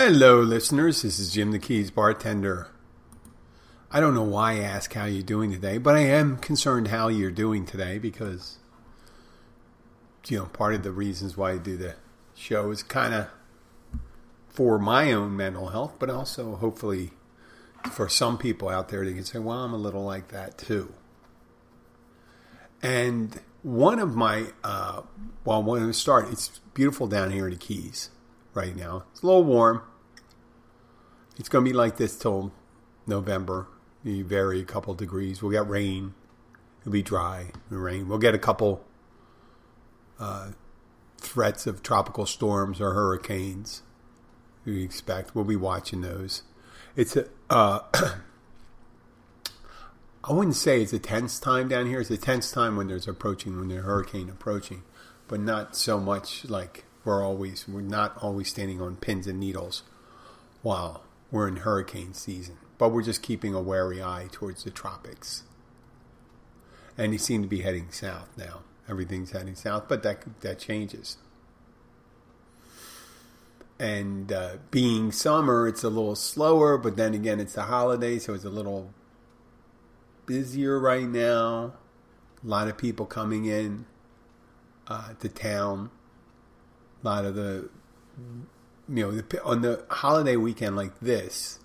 Hello, listeners. This is Jim the Keys bartender. I don't know why I ask how you're doing today, but I am concerned how you're doing today because, you know, part of the reasons why I do the show is kind of for my own mental health, but also hopefully for some people out there, that can say, well, I'm a little like that too. And one of my, uh, well, when I start, it's beautiful down here in the Keys right now. It's a little warm. It's going to be like this till November. It vary a couple degrees. We'll get rain. It'll be dry. Rain. We'll get a couple uh, threats of tropical storms or hurricanes. We expect. We'll be watching those. It's a. Uh, I wouldn't say it's a tense time down here. It's a tense time when there's approaching, when there's a hurricane approaching, but not so much like we're always, we're not always standing on pins and needles while we're in hurricane season. But we're just keeping a wary eye towards the tropics. And they seem to be heading south now. Everything's heading south, but that that changes. And uh, being summer, it's a little slower, but then again, it's the holiday, so it's a little busier right now. A lot of people coming in uh, to town. A lot of the, you know, the, on the holiday weekend like this,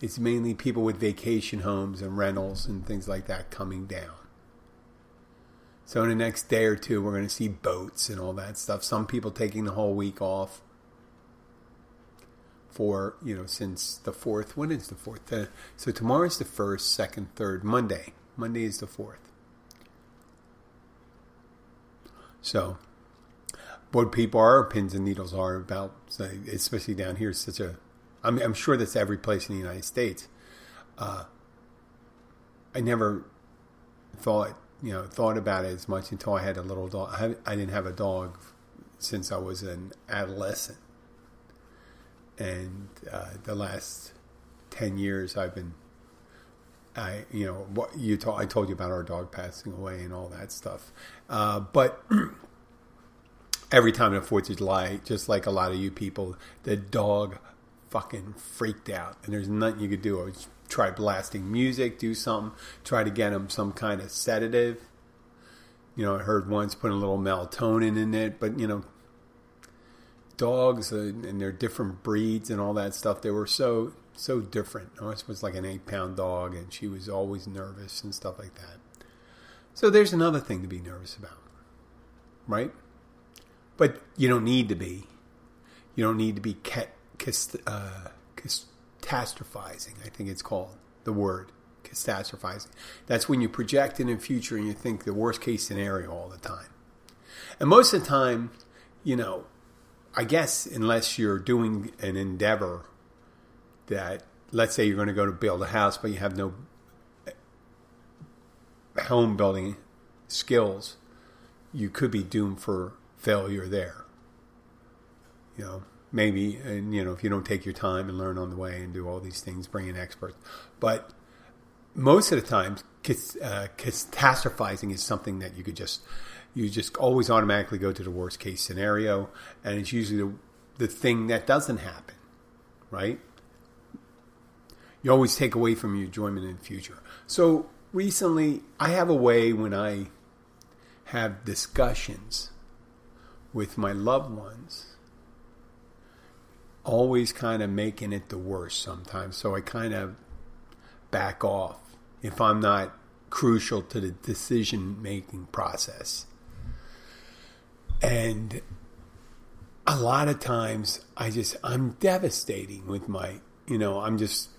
it's mainly people with vacation homes and rentals and things like that coming down. So in the next day or two, we're going to see boats and all that stuff. Some people taking the whole week off for you know since the fourth. When is the fourth? So tomorrow is the first, second, third. Monday. Monday is the fourth. So, what people are pins and needles are about, especially down here, such a. I'm, I'm sure that's every place in the United States. Uh, I never thought you know thought about it as much until I had a little dog. I, I didn't have a dog since I was an adolescent and uh, the last ten years I've been, I you know what you told I told you about our dog passing away and all that stuff, uh, but. every time the Fourth of July, just like a lot of you people, the dog fucking freaked out, and there's nothing you could do. I would try blasting music, do something, try to get him some kind of sedative. You know, I heard once put a little melatonin in it, but you know, dogs uh, and their different breeds and all that stuff. They were so so different. Ours was like an eight pound dog, and she was always nervous and stuff like that. So there's another thing to be nervous about, right? But you don't need to be. You don't need to be uh, catastrophizing. I think it's called the word catastrophizing. That's when you project in the future and you think the worst case scenario all the time. And most of the time, you know, I guess unless you're doing an endeavor that, let's say you're going to go to build a house, but you have no home building skills, you could be doomed for failure there. You know, maybe, and you know, if you don't take your time and learn on the way and do all these things, bring in experts. But most of the time, uh, catastrophizing is something that you could just you just always automatically go to the worst case scenario, and it's usually the, the thing that doesn't happen, right? You always take away from your enjoyment in the future. So recently, I have a way when I have discussions with my loved ones, always kind of making it the worst sometimes. So I kind of back off if I'm not crucial to the decision making process. And a lot of times I just, I'm devastating with my, you know, I'm just,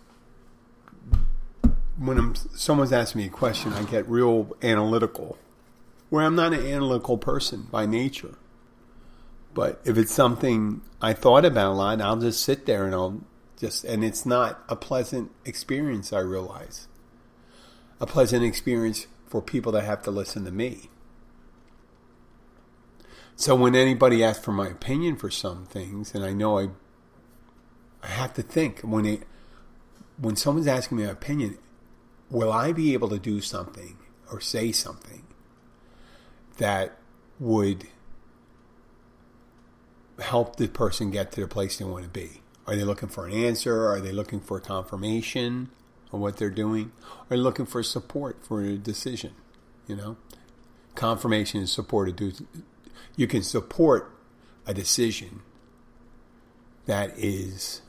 when I'm, someone's asking me a question, I get real analytical, where I'm not an analytical person by nature. But if it's something I thought about a lot, I'll just sit there and I'll just, and it's not a pleasant experience, I realize. A pleasant experience for people that have to listen to me. So when anybody asks for my opinion for some things, and I know I, I have to think when it, when someone's asking me my opinion, will I be able to do something or say something that would help the person get to the place they want to be? Are they looking for an answer? Are they looking for confirmation of what they're doing? Are they looking for support for a decision? You know, confirmation and support. You can support a decision that is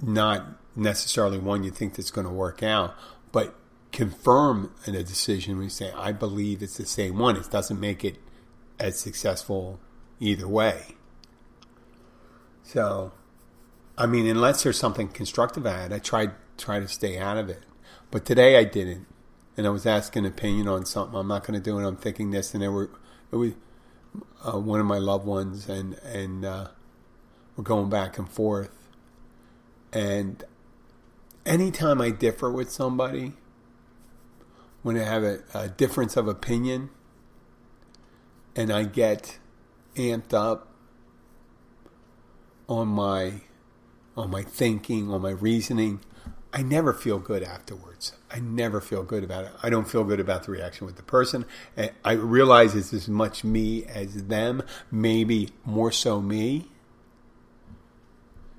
not necessarily one you think that's going to work out, but confirm in a decision when you say, I believe it's the same one. It doesn't make it as successful either way. So, I mean, unless there's something constructive at it, I tried try to stay out of it. But today I didn't, and I was asking opinion on something. I'm not going to do it. I'm thinking this, and there were it was uh, one of my loved ones, and and uh, we're going back and forth. And anytime I differ with somebody, when I have a, a difference of opinion, and I get amped up on my on my thinking, on my reasoning, I never feel good afterwards. I never feel good about it. I don't feel good about the reaction with the person. I realize it's as much me as them, maybe more so me.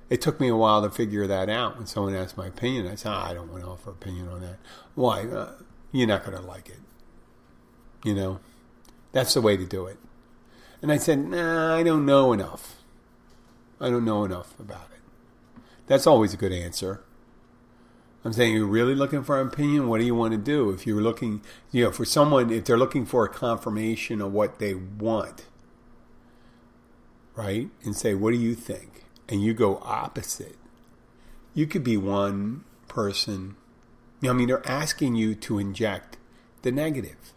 It took me a while to figure that out. When someone asked my opinion, I said, oh, I don't want to offer opinion on that. Why? Uh, you're not going to like it. You know, that's the way to do it. And I said, Nah, I don't know enough. I don't know enough about it. That's always a good answer. I'm saying you're really looking for an opinion. What do you want to do? If you're looking, you know, for someone, if they're looking for a confirmation of what they want, right? And say, what do you think? And you go opposite. You could be one person. I mean, they're asking you to inject the negative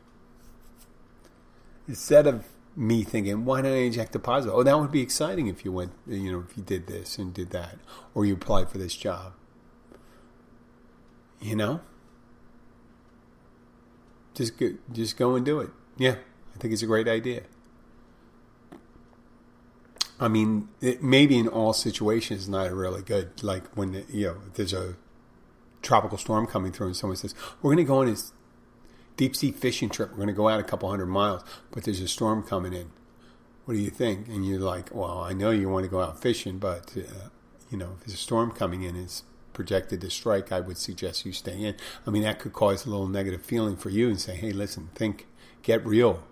instead of me thinking, why don't I inject the positive? Oh, that would be exciting if you went, you know, if you did this and did that, or you applied for this job. You know, just go, just go and do it. Yeah, I think it's a great idea. I mean, it, maybe in all situations, not really good. Like when you know there's a tropical storm coming through, and someone says, "We're going to go on this deep sea fishing trip. We're going to go out a couple hundred miles, but there's a storm coming in. What do you think?" And you're like, "Well, I know you want to go out fishing, but uh, you know, if there's a storm coming in, it's projected to strike, I would suggest you stay in. I mean, that could cause a little negative feeling for you and say, hey, listen, think, get real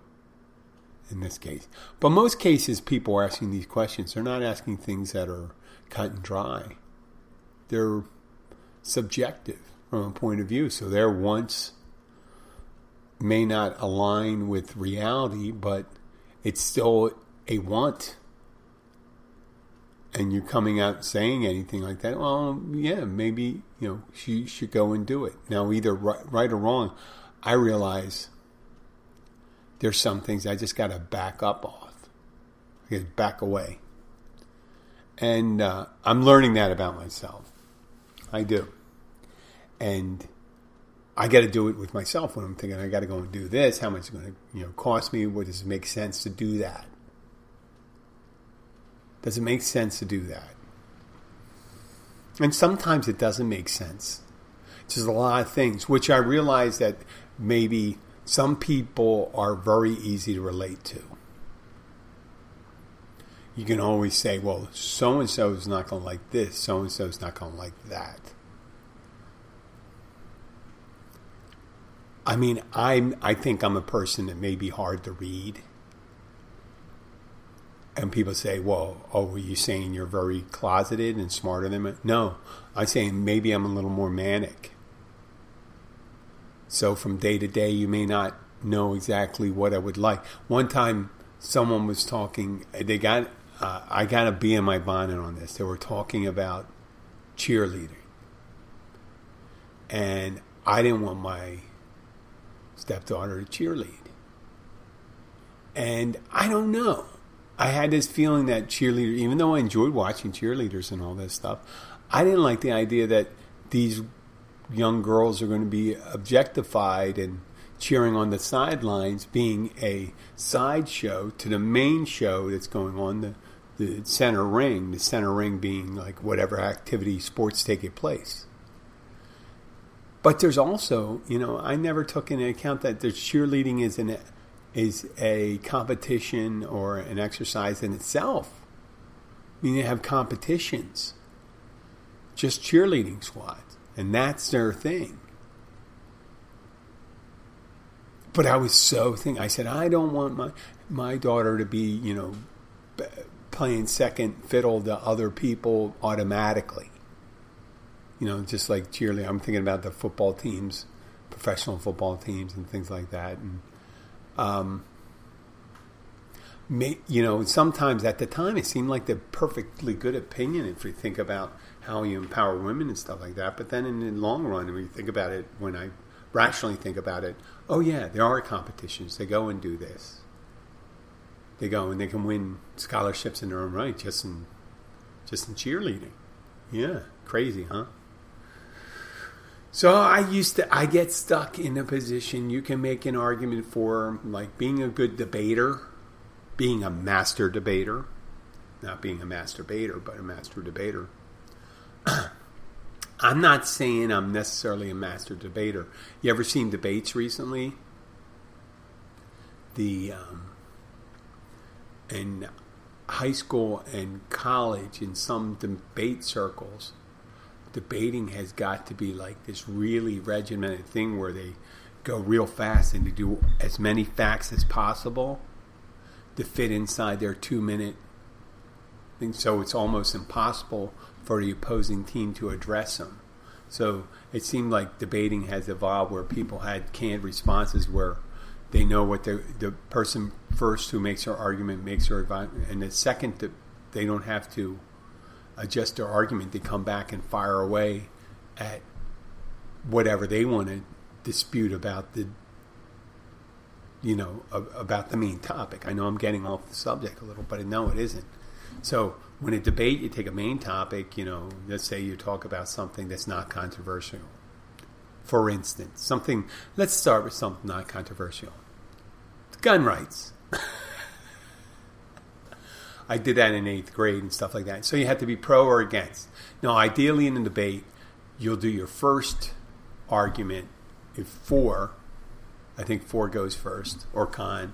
in this case. But most cases, people are asking these questions. They're not asking things that are cut and dry, they're subjective from a point of view. So their wants may not align with reality, but it's still a want and you're coming out saying anything like that, well, yeah, maybe you know she should go and do it. Now, either right, right or wrong, I realize there's some things I just got to back up off, I back away, and uh, I'm learning that about myself. I do, and I got to do it with myself when I'm thinking I got to go and do this. How much is going to you know cost me? What does it make sense to do that? Does it make sense to do that? And sometimes it doesn't make sense. There's a lot of things, which I realize that maybe some people are very easy to relate to. You can always say, well, so and so is not going to like this, so and so is not going to like that. I mean, I'm, I think I'm a person that may be hard to read and people say, well, oh, are you saying you're very closeted and smarter than me? No, I'm saying maybe I'm a little more manic. So from day to day, you may not know exactly what I would like. One time, someone was talking, they got, uh, I got a bee in my bonnet on this. They were talking about cheerleading. And I didn't want my stepdaughter to cheerlead. And I don't know. I had this feeling that cheerleader, even though I enjoyed watching cheerleaders and all this stuff, I didn't like the idea that these young girls are going to be objectified and cheering on the sidelines, being a sideshow to the main show that's going on, the, the center ring, the center ring being like whatever activity, sports taking place. But there's also, you know, I never took into account that there's cheerleading is an is a competition or an exercise in itself. I mean, they have competitions, just cheerleading squads, and that's their thing. But I was so thinking, I said, I don't want my my daughter to be, you know, playing second fiddle to other people automatically. You know, just like cheerleading. I'm thinking about the football teams, professional football teams, and things like that. And um, may, you know, sometimes at the time it seemed like the perfectly good opinion if you think about how you empower women and stuff like that. But then in the long run, when you think about it, when I rationally think about it, oh yeah, there are competitions. They go and do this. They go and they can win scholarships in their own right just in just in cheerleading. Yeah, crazy, huh? So I used to I get stuck in a position you can make an argument for like being a good debater, being a master debater, not being a master debater, but a master debater. I'm not saying I'm necessarily a master debater. You ever seen debates recently? The um, in high school and college in some debate circles, debating has got to be like this really regimented thing where they go real fast and they do as many facts as possible to fit inside their two minute thing. So it's almost impossible for the opposing team to address them. So it seemed like debating has evolved where people had canned responses where they know what the the person first who makes their argument makes their and the second that they don't have to adjust their argument, they come back and fire away at whatever they want to dispute about the you know about the main topic. I know I'm getting off the subject a little, but no, it isn't. So when a debate, you take a main topic. You know, let's say you talk about something that's not controversial. For instance, something. Let's start with something not controversial. Gun rights. I did that in eighth grade and stuff like that. So you have to be pro or against. Now, ideally, in a debate, you'll do your first argument if for. I think for goes first, or con,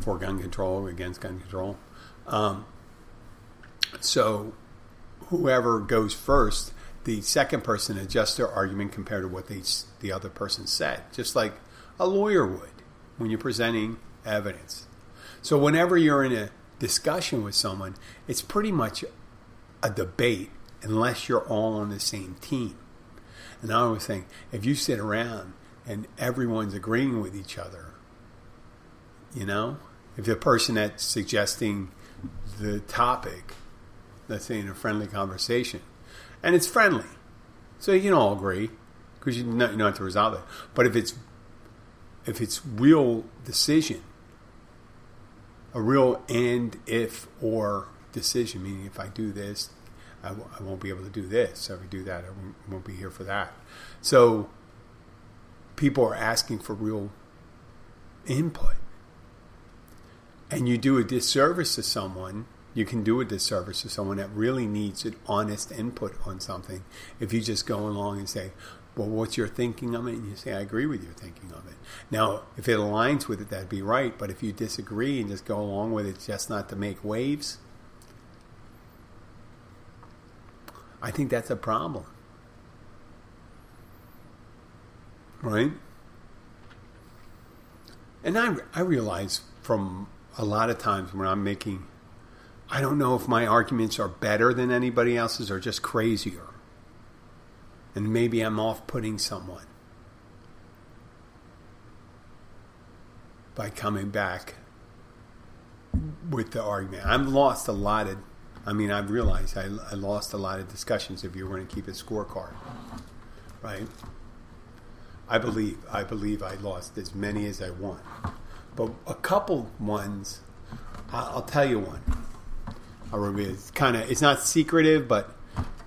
for gun control or against gun control. Um, so whoever goes first, the second person adjusts their argument compared to what they, the other person said, just like a lawyer would when you're presenting evidence. So whenever you're in a discussion with someone, it's pretty much a debate unless you're all on the same team. And I always think if you sit around and everyone's agreeing with each other, you know, if the person that's suggesting the topic, let's say in a friendly conversation, and it's friendly, so you can all agree because you know, you know have to resolve it. But if it's if it's real decision, a real and if or decision, meaning if I do this, I w- I won't be able to do this. If I do that, I won't, won't be here for that. So people are asking for real input. And you do a disservice to someone, you can do a disservice to someone that really needs an honest input on something if you just go along and say, well, what's your thinking of it? And you say, I agree with your thinking of it. Now, if it aligns with it, that'd be right. But if you disagree and just go along with it just not to make waves, I think that's a problem. Right? And I, I realize from a lot of times when I'm making, I don't know if my arguments are better than anybody else's or just crazier and maybe I'm off putting someone by coming back with the argument. I've lost a lot of, I mean, I've realized I, I lost a lot of discussions if you were going to keep a scorecard, right? I believe, I believe I lost as many as I won. But a couple ones, I'll tell you one. Reveal. It's kind of, it's not secretive, but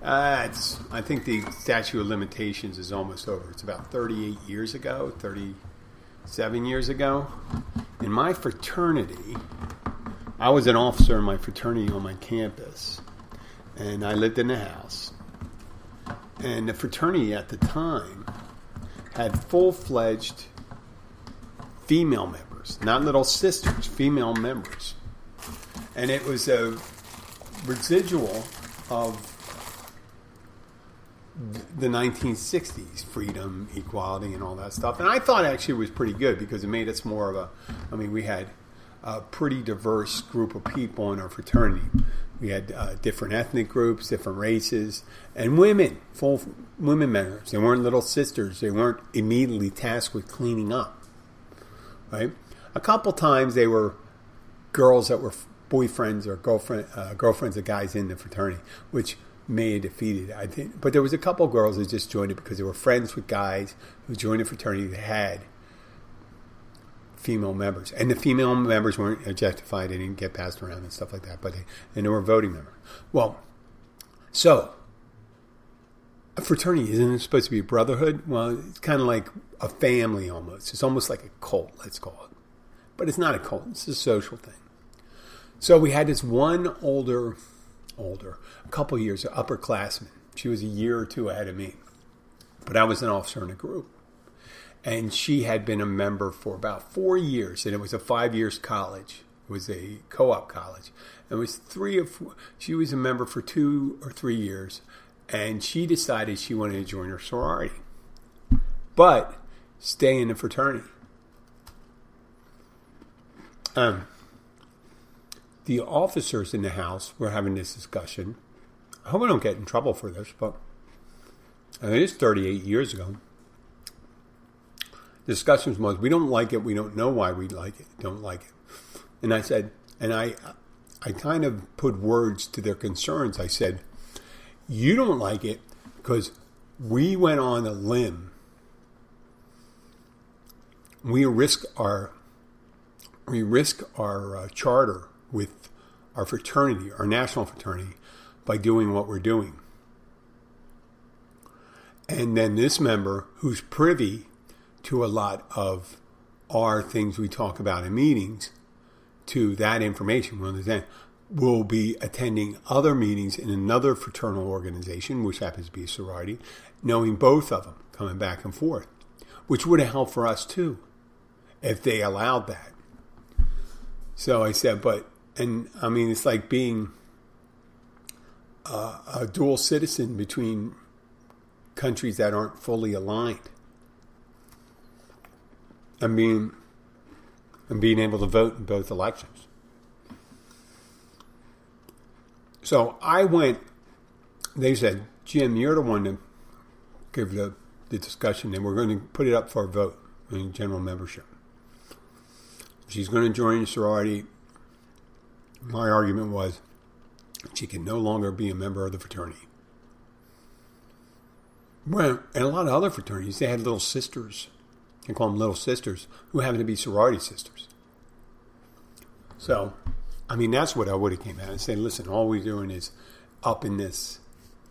uh, it's, I think the statute of limitations is almost over. It's about 38 years ago, 37 years ago. In my fraternity, I was an officer in my fraternity on my campus, and I lived in a house. And the fraternity at the time had full fledged female members, not little sisters, female members. And it was a residual of the 1960s freedom equality and all that stuff. And i thought actually it was pretty good because it made us more of a i mean we had a pretty diverse group of people in our fraternity. We had uh, different ethnic groups different races and women full women members they weren't little sisters. They weren't immediately tasked with cleaning up right? A couple times they were girls that were boyfriends or girlfriend uh, girlfriends of guys in the fraternity which may have defeated. I think, but there was a couple girls that just joined it because they were friends with guys who joined a fraternity that had female members, and the female members weren't objectified; they didn't get passed around and stuff like that. But they, and they were voting members. Well, so a fraternity isn't supposed to be a brotherhood? Well, it's kind of like a family almost. It's almost like a cult, let's call it. But it's not a cult; it's a social thing. So we had this one older older, a couple years, an upperclassman. She was a year or two ahead of me, but I was an officer in a group. And she had been a member for about four years, and it was a five years college. It was a co-op college. And It was three or four. She was a member for two or three years, and she decided she wanted to join her sorority, but stay in the fraternity. Um, the officers in the house were having this discussion. I hope I don't get in trouble for this, but I mean, it's 38 years ago. Discussions discussion was, we don't like it. We don't know why we like it. Don't like it. And I said, and I, I kind of put words to their concerns. I said, you don't like it because we went on a limb. We risk our, we risk our uh, charter with our fraternity, our national fraternity, by doing what we're doing. And then this member, who's privy to a lot of our things we talk about in meetings, to that information, we understand, will be attending other meetings in another fraternal organization, which happens to be a sorority, knowing both of them, coming back and forth, which would have helped for us too, if they allowed that. So I said, but and I mean, it's like being a, a dual citizen between countries that aren't fully aligned. And being and being able to vote in both elections. So I went. They said, "Jim, you're the one to give the the discussion, and we're going to put it up for a vote in general membership." She's going to join the sorority my argument was she can no longer be a member of the fraternity. Well, and a lot of other fraternities, they had little sisters. They call them little sisters who happen to be sorority sisters. So, I mean, that's what I would have came out and said, listen, all we're doing is upping this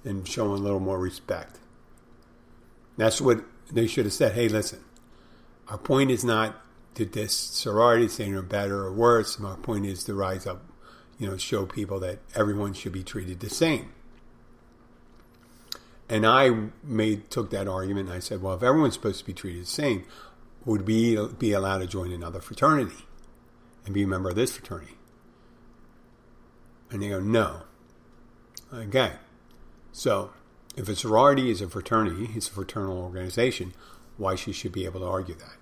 and showing a little more respect. That's what they should have said. Hey, listen, our point is not to this sorority saying they're better or worse. My point is to rise up you know, show people that everyone should be treated the same. And I made took that argument and I said, well, if everyone's supposed to be treated the same, would we be allowed to join another fraternity and be a member of this fraternity? And they go, no. Okay. So if a sorority is a fraternity, it's a fraternal organization, why she should be able to argue that?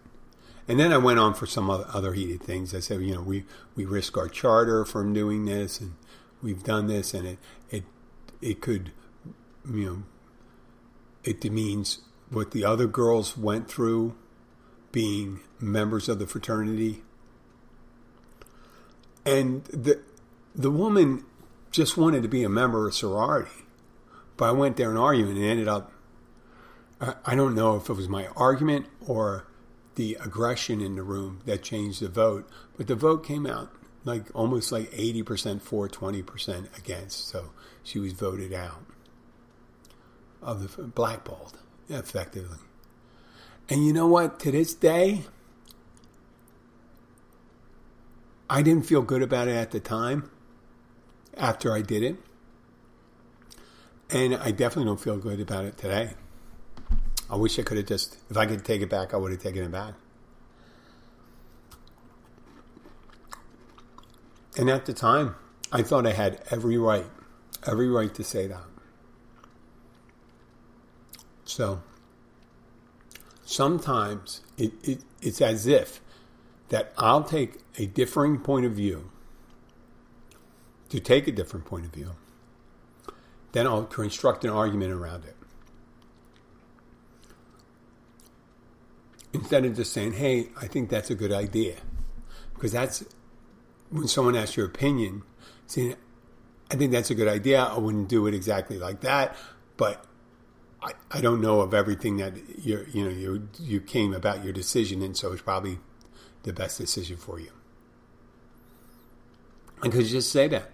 And then I went on for some other heated things. I said, you know, we, we risk our charter from doing this, and we've done this, and it it it could, you know, it demeans what the other girls went through, being members of the fraternity. And the the woman just wanted to be a member of sorority, but I went there and argued, and it ended up. I don't know if it was my argument or the aggression in the room that changed the vote. But the vote came out like almost like 80% for, 20% against. So she was voted out of the blackballed effectively. And you know what? To this day, I didn't feel good about it at the time after I did it. And I definitely don't feel good about it today. I wish I could have just, if I could take it back, I would have taken it back. And at the time, I thought I had every right Every right to say that. So sometimes it, it, it's as if that I'll take a differing point of view to take a different point of view. Then I'll construct an argument around it. Instead of just saying, hey, I think that's a good idea. Because that's when someone asks your opinion, saying, I think that's a good idea. I wouldn't do it exactly like that, but I, I don't know of everything that you you know you you came about your decision, and so it's probably the best decision for you. And could just say that?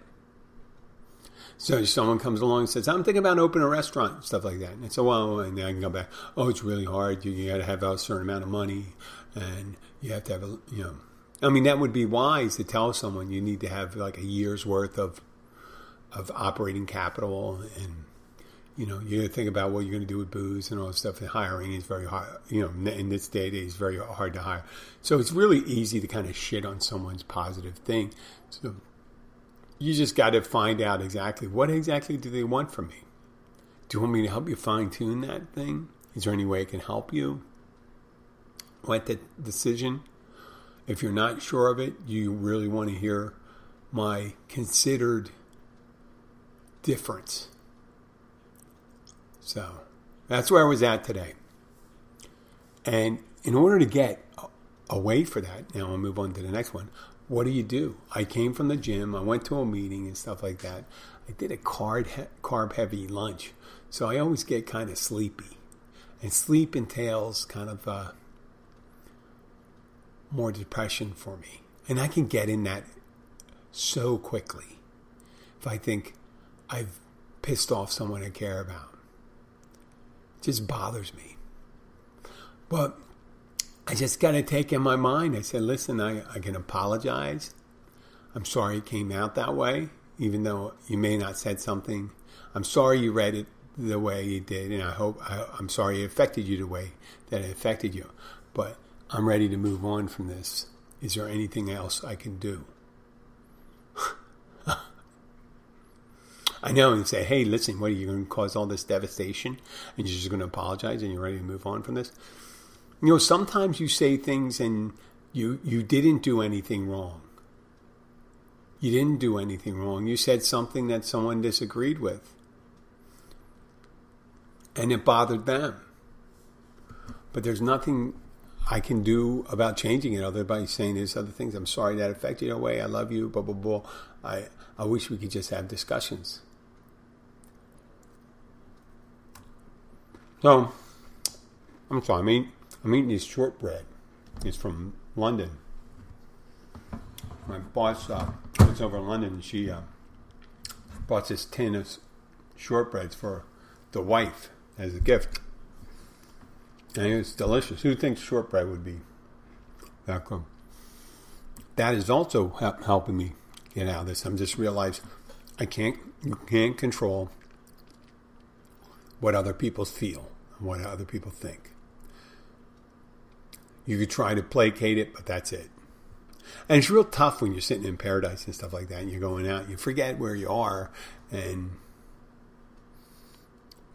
So someone comes along and says, "I'm thinking about opening a restaurant, stuff like that." And I say, "Well," and then I can come back. Oh, it's really hard. You, you got to have a certain amount of money, and you have to have a you know. I mean, that would be wise to tell someone you need to have like a year's worth of of operating capital and you know, you think about what you're going to do with booze and all that stuff. And hiring is very hard. You know, in this day, it's very hard to hire. So it's really easy to kind of shit on someone's positive thing. So you just got to find out exactly what exactly do they want from me. Do you want me to help you fine tune that thing? Is there any way I can help you? What the decision? If you're not sure of it, you really want to hear my considered difference so that's where I was at today. And in order to get away for that, now I'll move on to the next one. What do you do? I came from the gym. I went to a meeting and stuff like that. I did a carb carb heavy lunch, so I always get kind of sleepy, and sleep entails kind of uh, more depression for me, and I can get in that so quickly if I think I've pissed off someone I care about It just bothers me. But I just got to take in my mind. I said, listen, I, I can apologize. I'm sorry it came out that way, even though you may not said something. I'm sorry you read it the way you did, and I hope I, I'm sorry it affected you the way that it affected you. But I'm ready to move on from this. Is there anything else I can do? I know, and say, hey, listen, what are you going to cause all this devastation? And you're just going to apologize and you're ready to move on from this? You know, sometimes you say things and you, you didn't do anything wrong. You didn't do anything wrong. You said something that someone disagreed with. And it bothered them. But there's nothing I can do about changing it other by saying there's other things. I'm sorry that affected your way. I love you, blah, blah, blah. I, I wish we could just have discussions. So, I'm sorry, I'm eating, I'm eating this shortbread. It's from London. My boss uh, was over in London and she uh, bought this tin of shortbreads for the wife as a gift. And it was delicious. Who thinks shortbread would be that good? That is also helping me get out of this. I'm just realized I can't, can't control what other people feel and what other people think. You could try to placate it, but that's it. And it's real tough when you're sitting in paradise and stuff like that, and you're going out, you forget where you are, and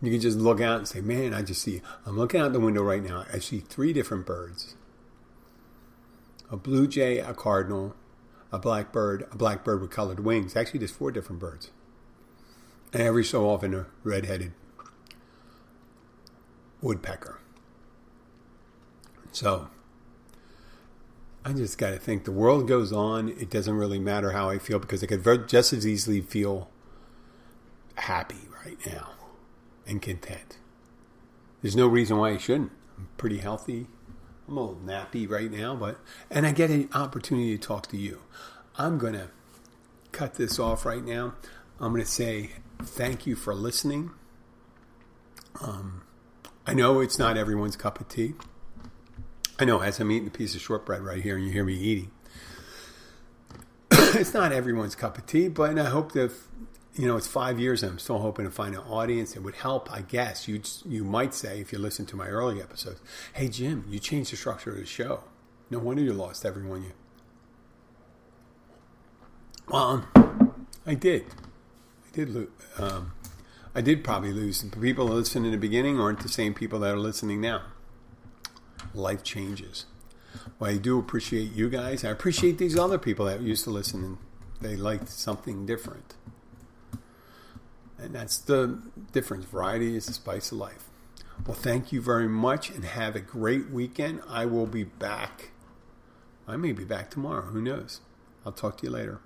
you can just look out and say, Man, I just see, I'm looking out the window right now. I see three different birds a blue jay, a cardinal, a blackbird, a blackbird with colored wings. Actually, there's four different birds. And every so often, a red headed woodpecker. So I just got to think the world goes on. It doesn't really matter how I feel because I could just as easily feel happy right now and content. There's no reason why I shouldn't. I'm pretty healthy. I'm a little nappy right now, but and I get an opportunity to talk to you. I'm going to cut this off right now. I'm going to say thank you for listening. Um, I know it's not everyone's cup of tea. I know as I'm eating a piece of shortbread right here and you hear me eating, it's not everyone's cup of tea, but I hope that, you know, it's five years and I'm still hoping to find an audience that would help, I guess. You you might say, if you listen to my early episodes, hey, Jim, you changed the structure of the show. No wonder you lost everyone you. Well, I did. I did lose. Um, I did probably lose. The people listened in the beginning aren't the same people that are listening now. Life changes. Well, I do appreciate you guys. I appreciate these other people that used to listen and they liked something different. And that's the difference. Variety is the spice of life. Well, thank you very much and have a great weekend. I will be back. I may be back tomorrow. Who knows? I'll talk to you later.